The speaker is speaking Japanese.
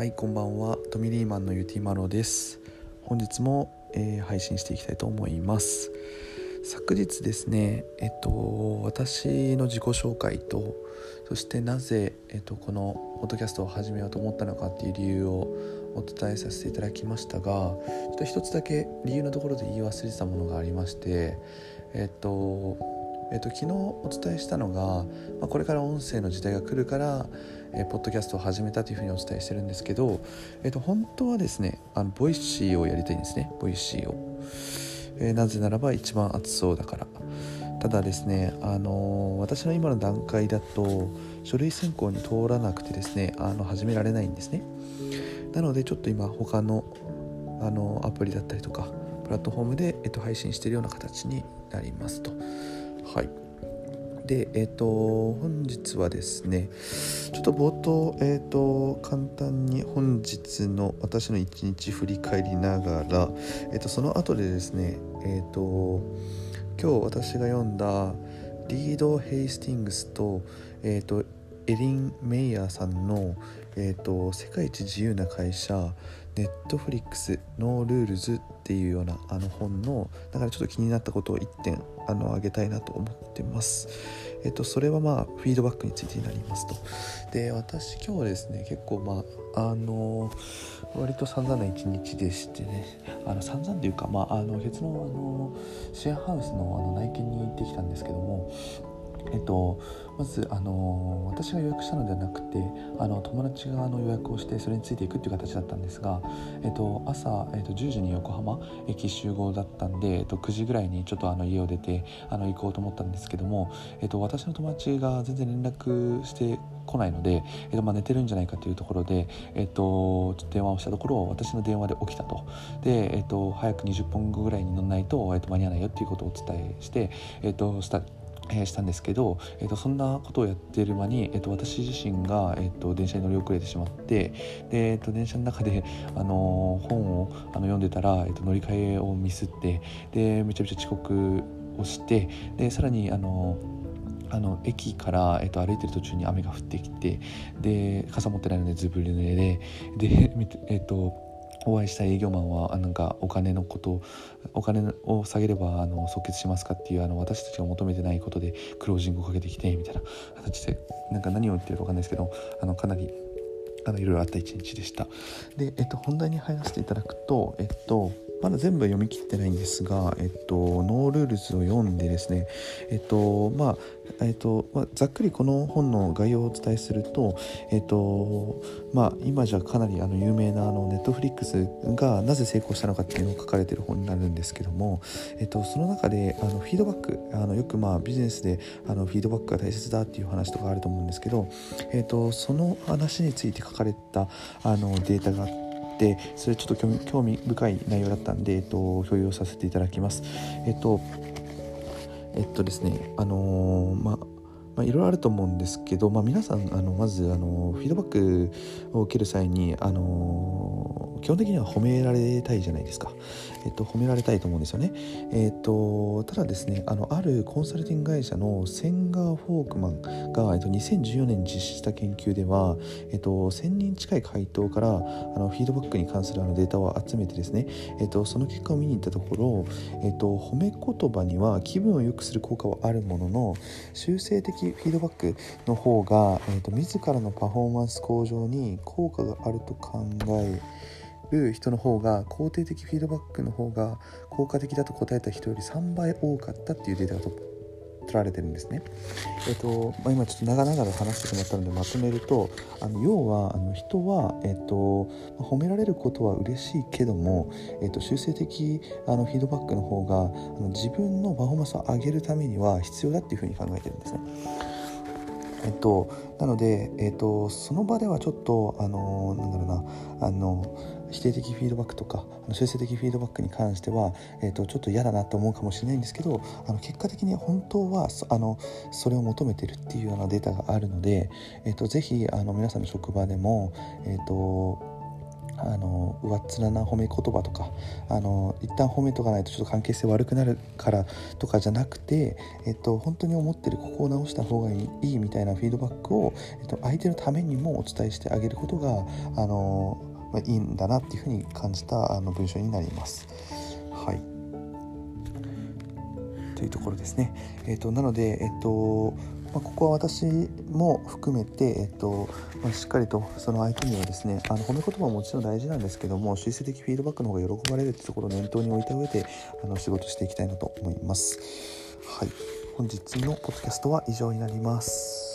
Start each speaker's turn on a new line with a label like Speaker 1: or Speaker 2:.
Speaker 1: はいこんばんは。トミリーマンのユーティマロです。本日も、えー、配信していきたいと思います。昨日ですねえっと私の自己紹介とそしてなぜ、えっと、このポッドキャストを始めようと思ったのかっていう理由をお伝えさせていただきましたがちょっと一つだけ理由のところで言い忘れてたものがありましてえっとえっと、昨日お伝えしたのが、まあ、これから音声の時代が来るから、えー、ポッドキャストを始めたというふうにお伝えしてるんですけど、えっと、本当はですねあの Voicy をやりたいんですね。 Voicy を、えー、なぜならば一番熱そうだから。ただですね、あのー、私の今の段階だと書類選考に通らなくてですねあの始められないんですね。なのでちょっと今他のあのアプリだったりとかプラットフォームで、えっと、配信しているような形になりますと。はい。でえっ、ー、と本日はですねちょっと冒頭えっ、ー、と簡単に本日の私の一日振り返りながらえっ、ー、とその後でですねえっ、と今日私が読んだリード・ヘイスティングスと,、えーと、エリン・メイヤーさんの、えーと「世界一自由な会社ネットフリックス No Rules っていうようなあの本のだからちょっと気になったことを1点あの挙げたいなと思ってます。えっと、それはまあフィードバックについてになりますと。で私今日はですね結構まああの割と散々な一日でしてねあの散々というか、まあ、あの月のあのシェアハウスのあの内見に行ってきたんですけどもえっと、まず、あの私が予約したのではなくてあの友達がの予約をしてそれについていくっていう形だったんですが、えっと、朝、えっと、10時に横浜駅集合だったんで、えっと、9時ぐらいにちょっとあの家を出てあの行こうと思ったんですけども、えっと、私の友達が全然連絡してこないので、えっとまあ、寝てるんじゃないかというところで、えっと、と電話をしたところ私の電話で起きたと。で、えっと、早く20分後ぐらいに乗らないと、えっと、間に合わないよっていうことをお伝えして、えっと、したえー、したんですけど、えーと、そんなことをやっている間に、えーと、私自身が、えーと、電車に乗り遅れてしまってで、えー、と電車の中で、あのー、本をあの読んでたら、えー、と乗り換えをミスってでめちゃめちゃ遅刻をしてでさらに、あのーあの駅から、えっと、歩いてる途中に雨が降ってきてで傘持ってないのでずぶ濡れでで、えっとお会いした営業マンはなんかお金のことお金を下げればあの即決しますかっていうあの私たちが求めてないことでクロージングをかけてきてみたいな形でなんか何を言ってるか分かんないですけどあのかなりあのいろいろあった一日でした。で、えっと、本題に入らせていただくと、えっと、まだ全部読み切ってないんですが、えっと、 No Rules を読んでですね、えっと、まあ、えっと、まあ、ざっくりこの本の概要をお伝えすると、えっと、まあ、今じゃかなりあの有名なあのネットフリックスがなぜ成功したのかっていうのを書かれてる本になるんですけども、えっと、その中であのフィードバックあのよくまあビジネスであのフィードバックが大切だっていう話とかあると思うんですけど、えっと、その話について書かれたあのデータがあっててそれちょっと興味深い内容だったんで、えっと、共有させていただきます。えっとえっとですねあのー、まあ、いろいろあると思うんですけど、まあ、皆さんあのまずあのフィードバックを受ける際にあの基本的には褒められたいじゃないですか、えっと、褒められたいと思うんですよね、えっと、ただですねあのあるコンサルティング会社のセンガー・フォークマンが、えっと、2014年に実施した研究では、えっと、1000人近い回答からあのフィードバックに関するあのデータを集めてですね、えっと、その結果を見に行ったところ、えっと、褒め言葉には気分を良くする効果はあるものの修正的フィードバックの方が、えーと、自らのパフォーマンス向上に効果があると考える人の方が肯定的フィードバックの方が効果的だと答えた人より3倍多かったっていうデータが取られてるんですね。えっ、とまあ、今ちょっと長々と話してしまったのでまとめるとあの要はあの人は、えっ、と褒められることは嬉しいけども、えっ、と修正的あのフィードバックの方があの自分のパフォーマンスを上げるためには必要だっていうふうに考えてるんですね。えっと、なので、えっと、その場ではちょっとあのなんだろうなあの否定的フィードバックとかあの修正的フィードバックに関しては、えっと、ちょっと嫌だなと思うかもしれないんですけどあの結果的に本当はあのそれを求めてるっていうようなデータがあるので、えっと、ぜひあの皆さんの職場でも、えっとあの上っ面な褒め言葉とかあの一旦褒めとかないとちょっと関係性悪くなるからとかじゃなくて、えっと、本当に思ってるここを直した方がいいみたいなフィードバックを、えっと、相手のためにもお伝えしてあげることがあの、ま、いいんだなっていうふうに感じたあの文章になります。はいというところですね。えっと、なので、えっとまあ、ここは私も含めて、えっとまあ、しっかりとその相手にはですねあの褒め言葉ももちろん大事なんですけども修正的フィードバックの方が喜ばれるってところを念頭に置いた上であの仕事していきたいなと思います。はい、本日のポッドキャストは以上になります。